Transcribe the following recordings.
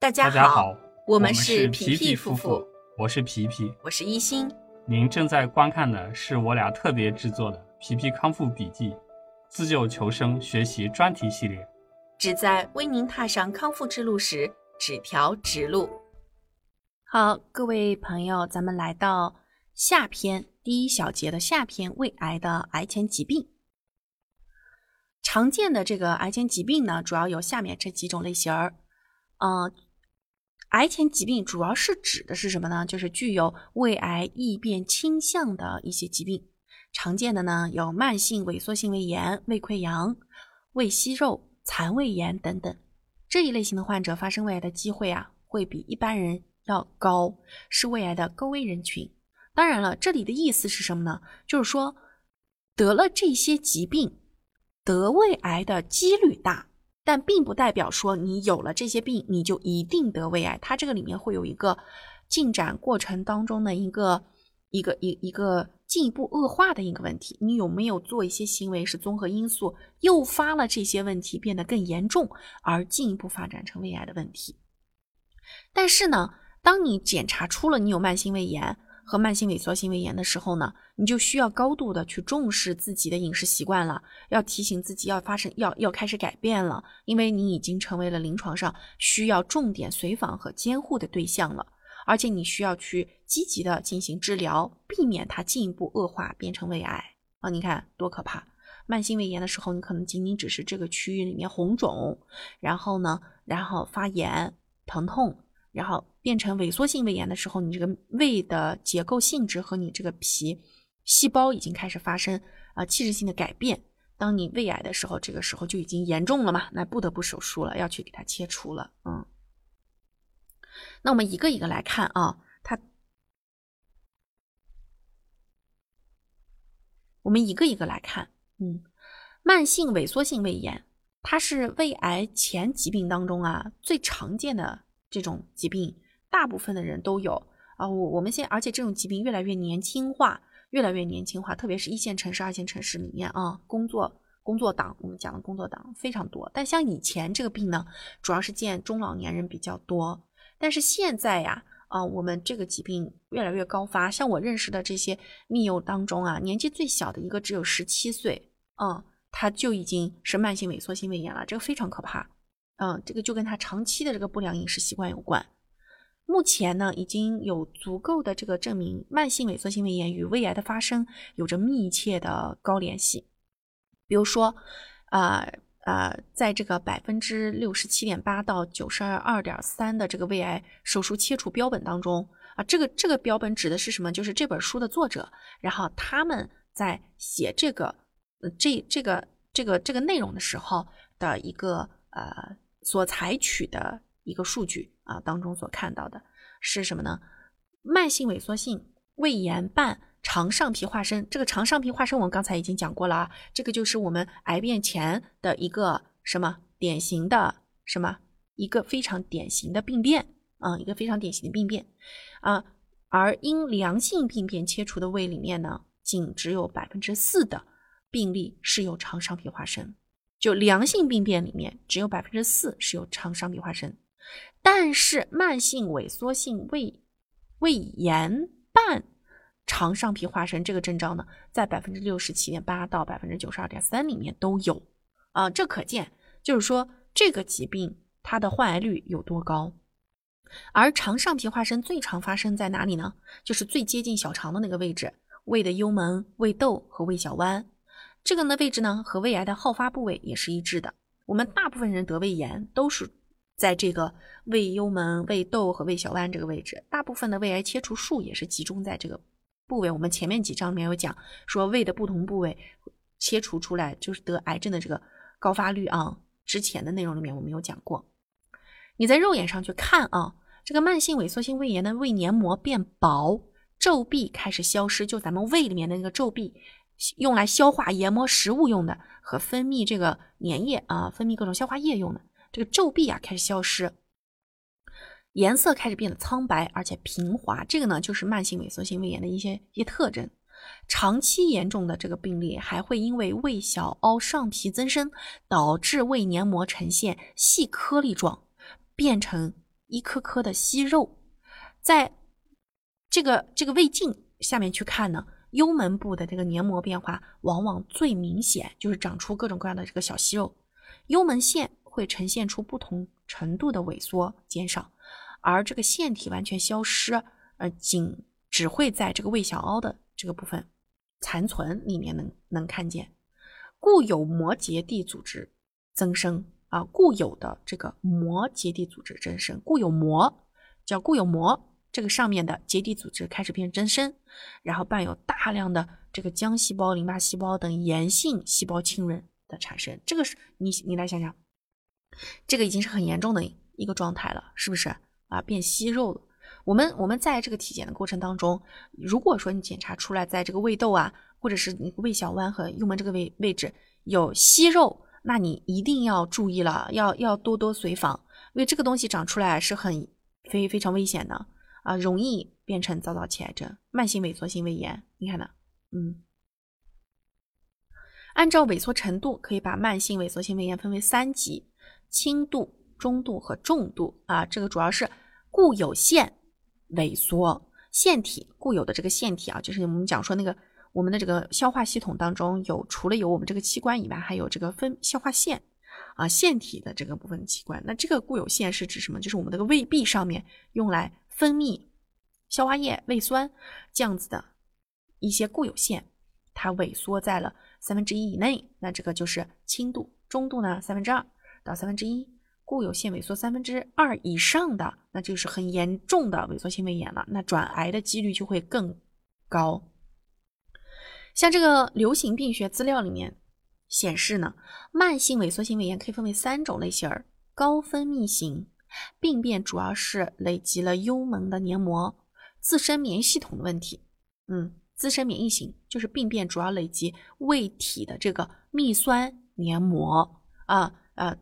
大家好，我们是皮皮夫妇，我是皮皮。我是一心。您正在观看的是我俩特别制作的《皮皮康复笔记》自救求生学习专题系列。旨在为您踏上康复之路时指条直路。好，各位朋友，咱们来到下篇第一小节的下篇，胃癌的癌前疾病。常见的这个癌前疾病呢，主要有下面这几种类型儿。嗯、癌前疾病主要是指的是什么呢？就是具有胃癌异变倾向的一些疾病。常见的呢有慢性萎缩性胃炎、胃溃疡、胃息肉、残胃炎等等。这一类型的患者发生胃癌的机会啊，会比一般人要高，是胃癌的高危人群。当然了，这里的意思是什么呢？就是说得了这些疾病，得胃癌的几率大，但并不代表说你有了这些病你就一定得胃癌。它这个里面会有一个进展过程当中的一个一个一一个进一步恶化的一个问题。你有没有做一些行为是综合因素诱发了这些问题变得更严重，而进一步发展成胃癌的问题？但是呢，当你检查出了你有慢性胃炎和慢性萎缩性胃炎的时候呢，你就需要高度的去重视自己的饮食习惯了，要提醒自己要发生要要开始改变了，因为你已经成为了临床上需要重点随访和监护的对象了，而且你需要去积极的进行治疗，避免它进一步恶化变成胃癌啊！你看多可怕！慢性胃炎的时候，你可能仅仅只是这个区域里面红肿，然后呢，然后发炎、疼痛。然后变成萎缩性胃炎的时候，你这个胃的结构性质和你这个皮细胞已经开始发生啊、器质性的改变。当你胃癌的时候，这个时候就已经严重了嘛，那不得不手术了，要去给它切除了。嗯，那我们一个一个来看啊，它，我们一个一个来看。嗯，慢性萎缩性胃炎，它是胃癌前疾病当中啊最常见的。这种疾病，大部分的人都有啊。我我们现而且这种疾病越来越年轻化，越来越年轻化，特别是一线城市、二线城市里面啊，工作工作党，我们讲的工作党非常多。但像以前这个病呢，主要是见中老年人比较多。但是现在呀，啊，我们这个疾病越来越高发。像我认识的这些密友当中啊，年纪最小的一个只有十七岁，嗯，他就已经是慢性萎缩性胃炎了，这个非常可怕。嗯，这个就跟他长期的这个不良饮食习惯有关。目前呢，已经有足够的这个证明，慢性萎缩性胃炎与胃癌的发生有着密切的高联系。比如说，呃呃，在这个百分之六十七点八到九十二点三的这个胃癌手术切除标本当中啊，这个这个标本指的是什么？就是这本书的作者，然后他们在写这个呃这这个这个这个内容的时候的一个呃。所采取的一个数据啊，当中所看到的是什么呢？慢性萎缩性胃炎伴肠上皮化生，这个肠上皮化生我们刚才已经讲过了啊，这个就是我们癌变前的一个什么典型的什么一个非常典型的病变啊，一个非常典型的病变啊，而因良性病变切除的胃里面呢，仅只有百分之四的病例是有肠上皮化生。就良性病变里面，只有百分之四是有肠上皮化生，但是慢性萎缩性胃胃炎伴肠上皮化生这个症状呢，在百分之六十七点八到百分之九十二点三里面都有啊，这可见就是说这个疾病它的患癌率有多高。而肠上皮化生最常发生在哪里呢？就是最接近小肠的那个位置，胃的幽门、胃窦和胃小弯。这个呢位置呢和胃癌的好发部位也是一致的。我们大部分人得胃炎都是在这个胃幽门、胃窦和胃小弯这个位置。大部分的胃癌切除术也是集中在这个部位。我们前面几章里面有讲说胃的不同部位切除出来就是得癌症的这个高发率啊。之前的内容里面我们有讲过。你在肉眼上去看啊，这个慢性萎缩性胃炎的胃黏膜变薄，皱壁开始消失，就咱们胃里面的那个皱壁。用来消化研磨食物用的和分泌这个粘液啊，分泌各种消化液用的这个皱壁啊开始消失，颜色开始变得苍白而且平滑。这个呢就是慢性萎缩性胃炎的一些一些特征。长期严重的这个病例还会因为胃小凹上皮增生，导致胃黏膜呈现细颗粒状，变成一颗颗的息肉，在这个这个胃镜下面去看呢，幽门部的这个黏膜变化往往最明显，就是长出各种各样的这个小息肉，幽门腺会呈现出不同程度的萎缩减少，而这个腺体完全消失，呃，仅只会在这个胃小凹的这个部分残存里面能能看见，固有膜结缔组织增生。啊，固有的这个膜结缔组织增生，固有膜叫固有膜，这个上面的结缔组织开始变增生，然后伴有大量的这个浆细胞、淋巴细胞等炎性细胞浸润的产生。这个是你你来想想，这个已经是很严重的一个状态了，是不是啊？变息肉了。我们我们在这个体检的过程当中，如果说你检查出来在这个胃窦啊，或者是你胃小弯和幽门这个位位置有息肉。那你一定要注意了，要要多多随访，因为这个东西长出来是很非非常危险的啊，容易变成早早期癌症、慢性萎缩性胃炎。你看呢？嗯，按照萎缩程度，可以把慢性萎缩性胃炎分为三级：轻度、中度和重度啊。这个主要是固有腺萎缩，腺体固有的这个腺体啊，就是我们讲说那个。我们的这个消化系统当中有，除了有我们这个器官以外，还有这个分消化腺啊腺体的这个部分器官。那这个固有腺是指什么？就是我们这个胃壁上面用来分泌消化液、胃酸这样子的一些固有腺，它萎缩在了三分之一以内，那这个就是轻度；中度呢，三分之二到三分之一；固有腺萎缩三分之二以上的，那就是很严重的萎缩性胃炎了，那转癌的几率就会更高。像这个流行病学资料里面显示呢，慢性萎缩性胃炎可以分为三种类型儿：高分泌型，病变主要是累积了幽门的黏膜，自身免疫系统的问题。嗯，自身免疫型就是病变主要累积胃体的这个泌酸黏膜啊啊。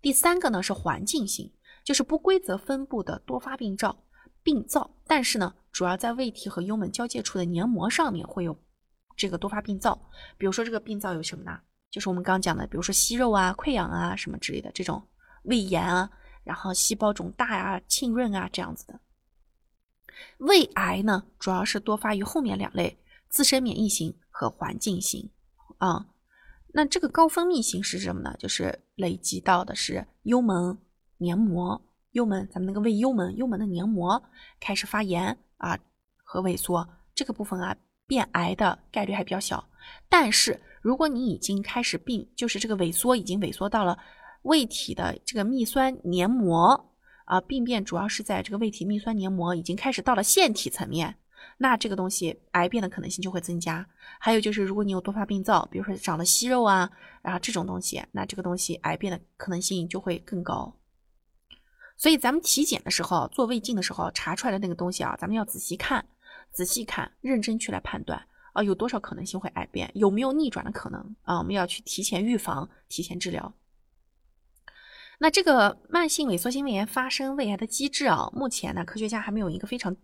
第三个呢是环境型，就是不规则分布的多发病灶，病灶，但是呢，主要在胃体和幽门交界处的黏膜上面会有。这个多发病灶，比如说这个病灶有什么呢？就是我们刚讲的，比如说息肉啊、溃疡啊什么之类的这种胃炎啊，然后细胞肿大啊、浸润啊这样子的。胃癌呢，主要是多发于后面两类：自身免疫型和环境型啊。那这个高分泌型是什么呢？就是累积到的是幽门黏膜，幽门咱们那个胃幽门，幽门的黏膜开始发炎啊和萎缩这个部分啊。变癌的概率还比较小，但是如果你已经开始病，就是这个萎缩已经萎缩到了胃体的这个泌酸黏膜啊，病变主要是在这个胃体泌酸黏膜已经开始到了腺体层面，那这个东西癌变的可能性就会增加。还有就是，如果你有多发病灶，比如说长了息肉啊，然后这种东西，那这个东西癌变的可能性就会更高。所以咱们体检的时候做胃镜的时候查出来的那个东西啊，咱们要仔细看。仔细看，认真去来判断啊，有多少可能性会癌变，有没有逆转的可能啊？我们要去提前预防、提前治疗。那这个慢性萎缩性胃炎发生胃癌的机制啊，目前呢，科学家还没有一个非常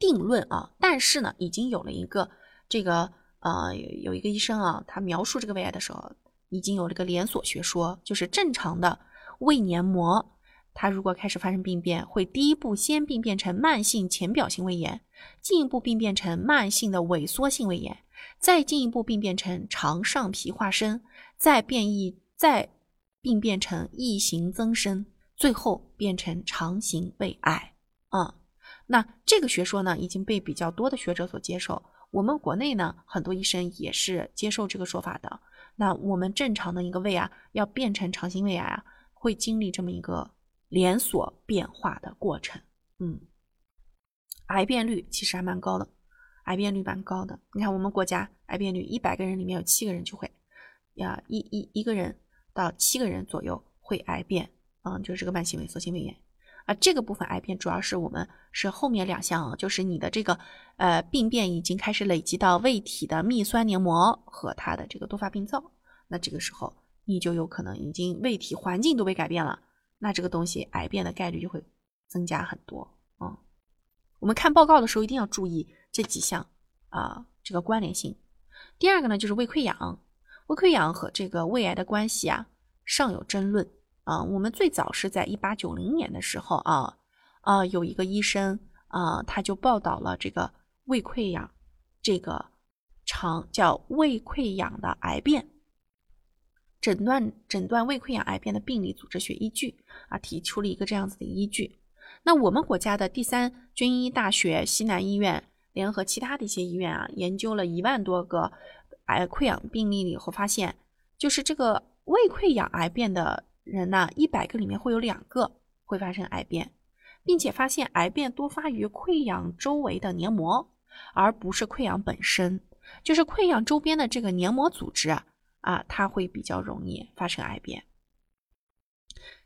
定论啊，但是呢，已经有了一个这个呃，有一个医生啊，他描述这个胃癌的时候，已经有了一个连锁学说，就是正常的胃黏膜。它如果开始发生病变，会第一步先病变成慢性浅表性胃炎，进一步病变成慢性的萎缩性胃炎，再进一步病变成肠上皮化生，再变异，再并变成异型增生，最后变成长形胃癌。啊，那这个学说呢，已经被比较多的学者所接受。我们国内呢，很多医生也是接受这个说法的。那我们正常的一个胃啊，要变成长形胃癌啊，会经历这么一个。连锁变化的过程，嗯，癌变率其实还蛮高的，癌变率蛮高的。你看我们国家癌变率，一百个人里面有七个人就会，呀，一一一个人到七个人左右会癌变，嗯，就是这个慢性萎缩性胃炎啊。这个部分癌变主要是我们是后面两项啊，就是你的这个呃病变已经开始累积到胃体的泌酸黏膜和它的这个多发病灶，那这个时候你就有可能已经胃体环境都被改变了。那这个东西癌变的概率就会增加很多嗯。我们看报告的时候一定要注意这几项啊，这个关联性。第二个呢，就是胃溃疡，胃溃疡和这个胃癌的关系啊尚有争论啊，我们最早是在一八九零年的时候啊，啊，有一个医生啊，他就报道了这个胃溃疡，这个肠叫胃溃疡的癌变，诊断诊断胃溃疡癌变的病理组织学依据啊，提出了一个这样子的依据。那我们国家的第三军医大学西南医院联合其他的一些医院啊，研究了一万多个癌溃疡病例里，会，发现就是这个胃溃疡癌变的。人呢，一百个里面会有两个会发生癌变，并且发现癌变多发于溃疡周围的黏膜，而不是溃疡本身。就是溃疡周边的这个黏膜组织啊，啊，它会比较容易发生癌变。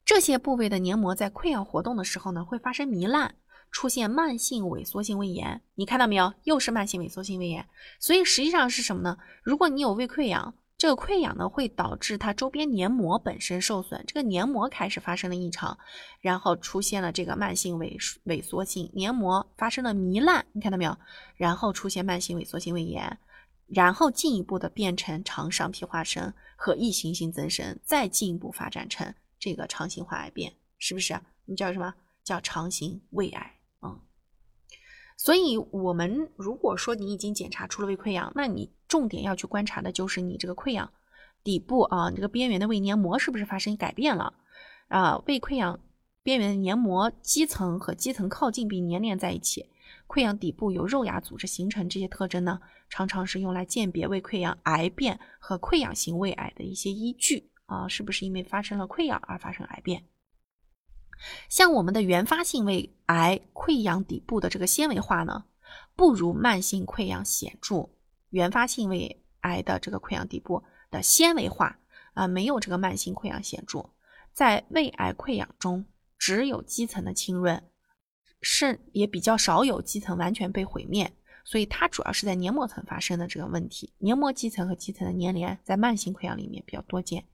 这些部位的黏膜在溃疡活动的时候呢，会发生糜烂，出现慢性萎缩性胃炎。你看到没有？又是慢性萎缩性胃炎。所以实际上是什么呢？如果你有胃溃疡，这个溃疡呢，会导致它周边黏膜本身受损，这个黏膜开始发生了异常，然后出现了这个慢性萎萎缩性黏膜发生了糜烂，你看到没有？然后出现慢性萎缩性胃炎，然后进一步的变成肠上皮化生和异行性增生，再进一步发展成这个肠型化癌变，是不是？你叫什么叫肠型胃癌？所以，我们如果说你已经检查出了胃溃疡，那你重点要去观察的就是你这个溃疡底部啊，你这个边缘的胃黏膜是不是发生改变了啊？胃溃疡边缘的黏膜基层和基层靠近并粘连在一起，溃疡底部有肉芽组织形成，这些特征呢，常常是用来鉴别胃溃疡癌变和溃疡型胃癌的一些依据啊，是不是因为发生了溃疡而发生癌变？像我们的原发性胃癌溃疡底部的这个纤维化呢，不如慢性溃疡显著。原发性胃癌的这个溃疡底部的纤维化啊，没有这个慢性溃疡显著。在胃癌溃疡中，只有基层的浸润，肾也比较少有基层完全被毁灭。所以它主要是在黏膜层发生的这个问题。黏膜基层和基层的粘连，在慢性溃疡里面比较多见。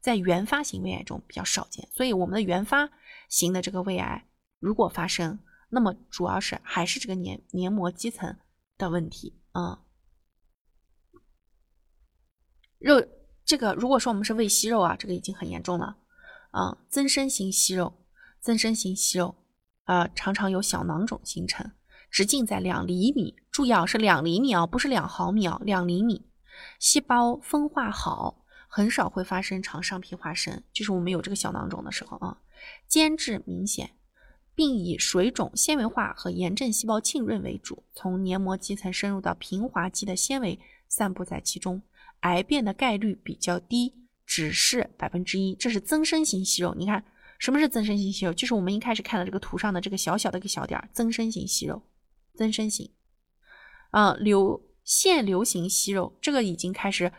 在原发型胃癌中比较少见，所以我们的原发型的这个胃癌如果发生，那么主要是还是这个黏黏膜基层的问题啊。肉这个如果说我们是胃息肉啊，这个已经很严重了啊。增生型息肉，增生型息肉啊，常常有小囊肿形成，直径在两厘米，注意啊，是两厘米啊，不是两毫米啊，两厘米，细胞分化好。很少会发生肠上皮化生，就是我们有这个小囊肿的时候啊，间质明显，并以水肿、纤维化和炎症细胞浸润为主，从黏膜基层深入到平滑肌的纤维散布在其中，癌变的概率比较低，只是百分之一。这是增生型息肉。你看什么是增生型息肉？就是我们一开始看的这个图上的这个小小的一个小点儿，增生型息肉，增生型。啊，流腺瘤型息肉，这个已经开始。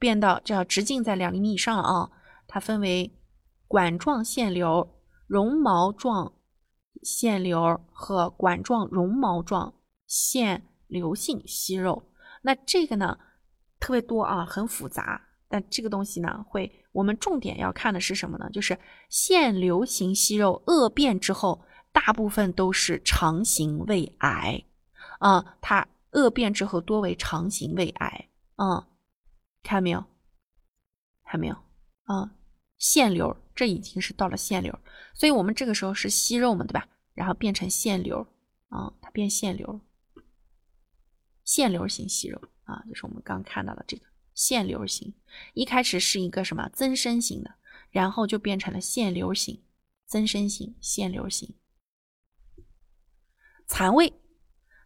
变到叫直径在两厘米以上了啊，它分为管状腺瘤、绒毛状腺瘤和管状绒毛状腺瘤性息肉。那这个呢特别多啊，很复杂。但这个东西呢，会我们重点要看的是什么呢？就是腺瘤型息肉恶变之后，大部分都是肠型胃癌啊，它恶变之后多为肠型胃癌啊。看到没有？看没有？啊，腺瘤，这已经是到了腺瘤，所以我们这个时候是息肉嘛，对吧？然后变成腺瘤，啊，它变腺瘤，腺瘤型息肉啊，就是我们刚看到的这个腺瘤型，一开始是一个什么增生型的，然后就变成了腺瘤型，增生型腺瘤型。残胃，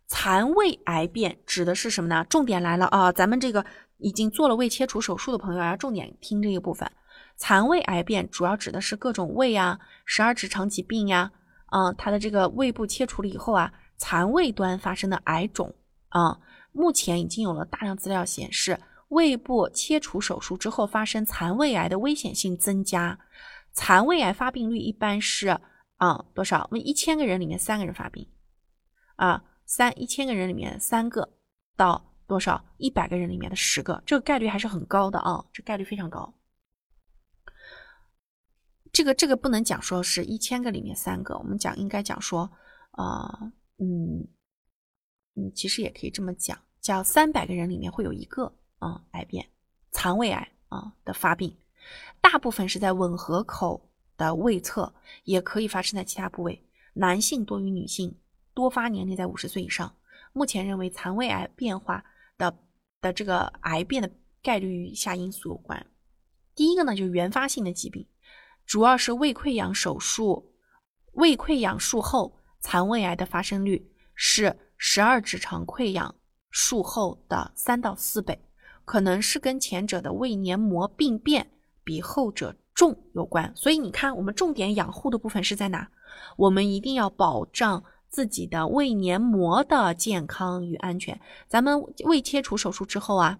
残胃癌变指的是什么呢？重点来了啊，咱们这个。已经做了胃切除手术的朋友要重点听这一部分。残胃癌变主要指的是各种胃呀、十二指肠疾病呀，啊，它的这个胃部切除了以后啊，残胃端发生的癌肿啊，目前已经有了大量资料显示，胃部切除手术之后发生残胃癌的危险性增加，残胃癌发病率一般是啊多少？为一千个人里面三个人发病，啊，三一千个人里面三个到。多少？一百个人里面的十个，这个概率还是很高的啊，这概率非常高。这个这个不能讲说是一千个里面三个，我们讲应该讲说，啊，嗯嗯，其实也可以这么讲，叫三百个人里面会有一个啊癌变，残胃癌啊的发病，大部分是在吻合口的胃侧，也可以发生在其他部位。男性多于女性，多发年龄在五十岁以上。目前认为残胃癌变化的的这个癌变的概率与以下因素有关。第一个呢，就是原发性的疾病，主要是胃溃疡手术、胃溃疡术后残胃癌的发生率是十二指肠溃疡术后的三到四倍，可能是跟前者的胃黏膜病变比后者重有关。所以你看，我们重点养护的部分是在哪？我们一定要保障。自己的胃黏膜的健康与安全。咱们胃切除手术之后啊，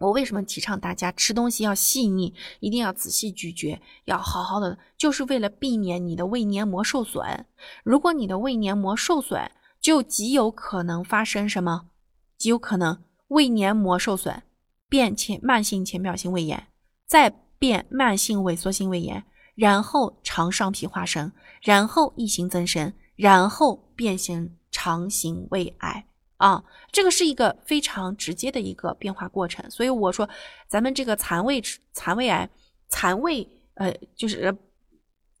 我为什么提倡大家吃东西要细腻，一定要仔细咀嚼，要好好的，就是为了避免你的胃黏膜受损。如果你的胃黏膜受损，就极有可能发生什么？极有可能胃黏膜受损，变浅慢性浅表性胃炎，再变慢性萎缩性胃炎，然后肠上皮化生，然后异型增生。然后变形肠型胃癌啊，这个是一个非常直接的一个变化过程。所以我说，咱们这个残胃残胃癌、残胃呃，就是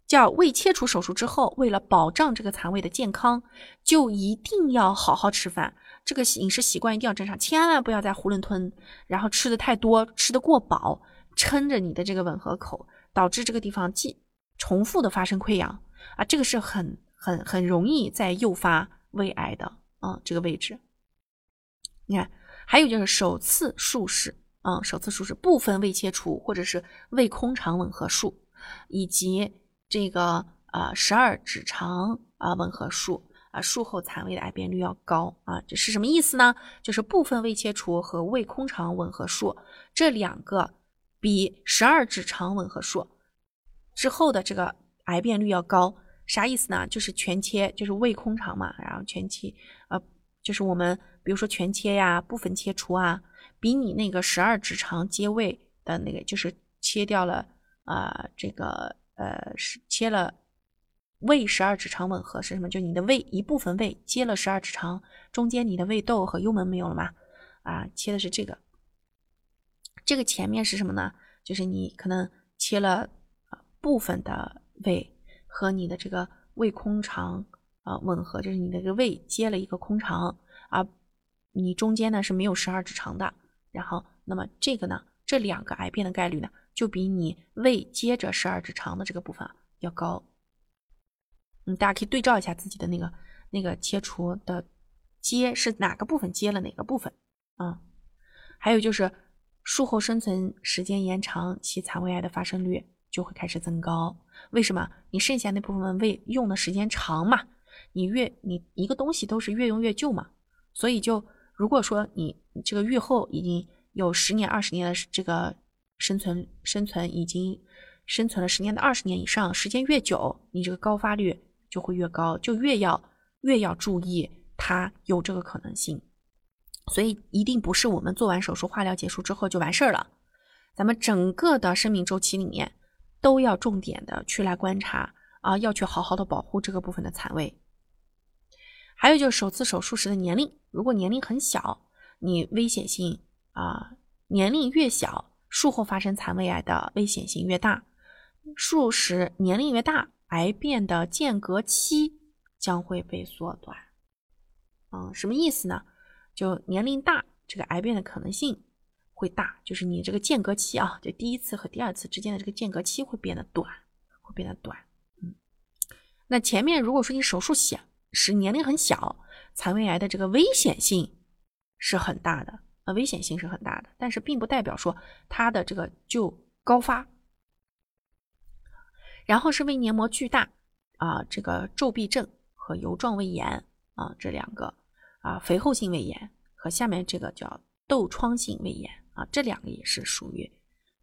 叫胃切除手术之后，为了保障这个残胃的健康，就一定要好好吃饭，这个饮食习惯一定要正常，千万不要再囫囵吞，然后吃的太多，吃的过饱，撑着你的这个吻合口，导致这个地方继重复的发生溃疡啊，这个是很。很很容易再诱发胃癌的啊，这个位置，你看，还有就是首次术式啊，首次术式部分胃切除或者是胃空肠吻合术，以及这个啊十二指肠啊吻合术啊，术后残胃的癌变率要高啊，这是什么意思呢？就是部分胃切除和胃空肠吻合术这两个比十二指肠吻合术之后的这个癌变率要高。啥意思呢？就是全切，就是胃空肠嘛，然后全切，呃，就是我们比如说全切呀、部分切除啊，比你那个十二指肠接胃的那个，就是切掉了啊，这个呃是切了胃十二指肠吻合是什么？就你的胃一部分胃接了十二指肠，中间你的胃窦和幽门没有了嘛？啊，切的是这个，这个前面是什么呢？就是你可能切了部分的胃。和你的这个胃空肠啊吻合，就是你的这个胃接了一个空肠啊，你中间呢是没有十二指肠的，然后那么这个呢，这两个癌变的概率呢，就比你胃接着十二指肠的这个部分要高。嗯，大家可以对照一下自己的那个那个切除的接是哪个部分接了哪个部分啊？还有就是术后生存时间延长，其残胃癌的发生率就会开始增高。为什么？你剩下那部分胃用的时间长嘛？你越你一个东西都是越用越旧嘛，所以就如果说你这个愈后已经有十年、二十年的这个生存生存已经生存了十年到二十年以上，时间越久，你这个高发率就会越高，就越要越要注意它有这个可能性。所以一定不是我们做完手术、化疗结束之后就完事儿了，咱们整个的生命周期里面。都要重点的去来观察啊，要去好好的保护这个部分的残位。还有就是首次手术时的年龄，如果年龄很小，你危险性啊，年龄越小，术后发生残胃癌的危险性越大。术时年龄越大，癌变的间隔期将会被缩短。嗯，什么意思呢？就年龄大，这个癌变的可能性。会大，就是你这个间隔期啊，就第一次和第二次之间的这个间隔期会变得短，会变得短。嗯，那前面如果说你手术小，是年龄很小，残胃癌的这个危险性是很大的，呃，危险性是很大的，但是并不代表说它的这个就高发。然后是胃黏膜巨大啊，这个皱壁症和油状胃炎啊，这两个啊，肥厚性胃炎和下面这个叫窦疮性胃炎。啊，这两个也是属于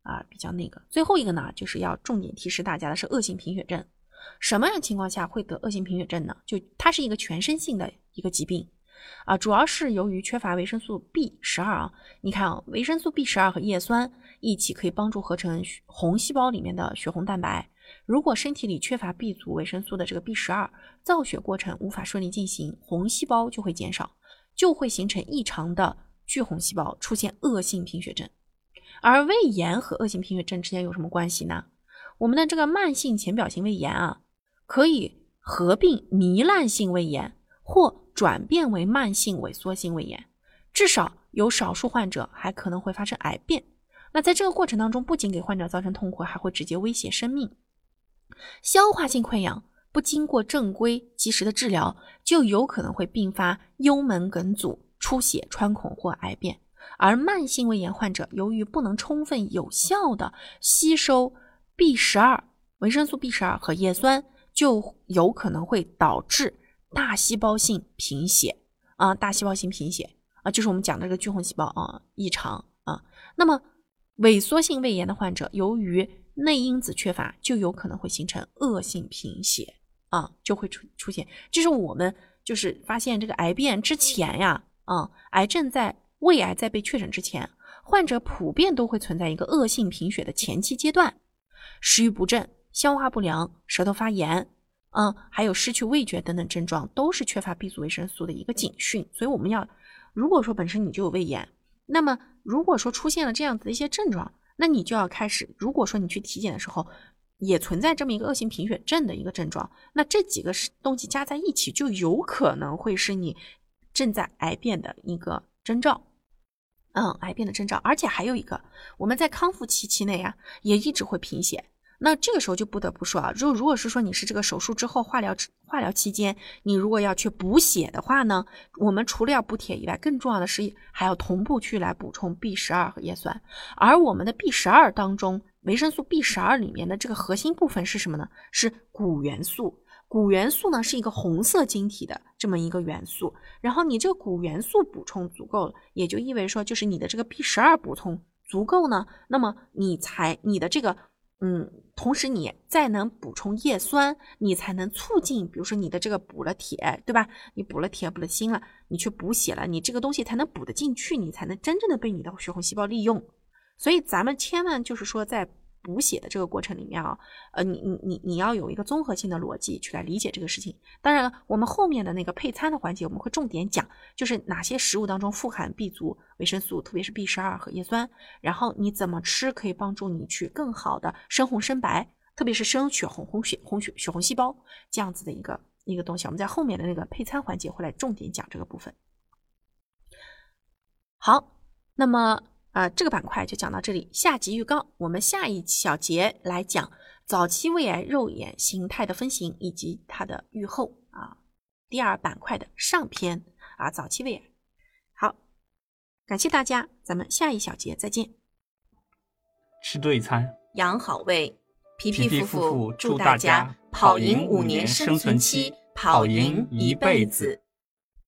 啊比较那个。最后一个呢，就是要重点提示大家的是恶性贫血症。什么样情况下会得恶性贫血症呢？就它是一个全身性的一个疾病啊，主要是由于缺乏维生素 B 十二啊。你看啊，维生素 B 十二和叶酸一起可以帮助合成红细胞里面的血红蛋白。如果身体里缺乏 B 族维生素的这个 B 十二，造血过程无法顺利进行，红细胞就会减少，就会形成异常的。巨红细胞出现恶性贫血症，而胃炎和恶性贫血症之间有什么关系呢？我们的这个慢性浅表性胃炎啊，可以合并糜烂性胃炎或转变为慢性萎缩性胃炎，至少有少数患者还可能会发生癌变。那在这个过程当中，不仅给患者造成痛苦，还会直接威胁生命。消化性溃疡不经过正规及时的治疗，就有可能会并发幽门梗阻、出血、穿孔或癌变。而慢性胃炎患者由于不能充分有效的吸收 B 十二、维生素 B 十二和叶酸，就有可能会导致大细胞性贫血啊，大细胞性贫血啊，就是我们讲的这个巨红细胞啊异常啊。那么萎缩性胃炎的患者，由于内因子缺乏，就有可能会形成恶性贫血啊，就会出出现。这是我们就是发现这个癌变之前呀，啊，癌症在胃癌在被确诊之前，患者普遍都会存在一个恶性贫血的前期阶段，食欲不振、消化不良、舌头发炎，嗯，还有失去味觉等等症状，都是缺乏 B 族维生素的一个警讯。所以我们要，如果说本身你就有胃炎，那么如果说出现了这样子的一些症状，那你就要开始。如果说你去体检的时候也存在这么一个恶性贫血症的一个症状，那这几个东西加在一起，就有可能会是你正在癌变的一个征兆。嗯，癌变的征兆，而且还有一个，我们在康复期期内啊，也一直会贫血。那这个时候就不得不说啊，如如果是说你是这个手术之后化疗化疗期间，你如果要去补血的话呢，我们除了要补铁以外，更重要的是还要同步去来补充 B 十二和叶酸。而我们的 B 十二当中，维生素 B 十二里面的这个核心部分是什么呢？是钴元素。钴元素呢是一个红色晶体的这么一个元素，然后你这个钴元素补充足够了，也就意味着说，就是你的这个 B 十二补充足够呢，那么你才你的这个嗯，同时你再能补充叶酸，你才能促进，比如说你的这个补了铁，对吧？你补了铁补了锌了，你去补血了，你这个东西才能补得进去，你才能真正的被你的血红细胞利用。所以咱们千万就是说在。补血的这个过程里面啊，呃，你你你你要有一个综合性的逻辑去来理解这个事情。当然了，我们后面的那个配餐的环节，我们会重点讲，就是哪些食物当中富含 B 族维生素，特别是 B 十二和叶酸，然后你怎么吃可以帮助你去更好的深红深白，特别是生血红红血红血血红细胞这样子的一个一个东西。我们在后面的那个配餐环节会来重点讲这个部分。好，那么。啊，这个板块就讲到这里。下集预告，我们下一小节来讲早期胃癌肉眼形态的分型以及它的预后啊。第二板块的上篇啊，早期胃癌。好，感谢大家，咱们下一小节再见。吃对餐，养好胃，皮皮夫妇祝大家跑赢五年生存期，跑赢一辈子。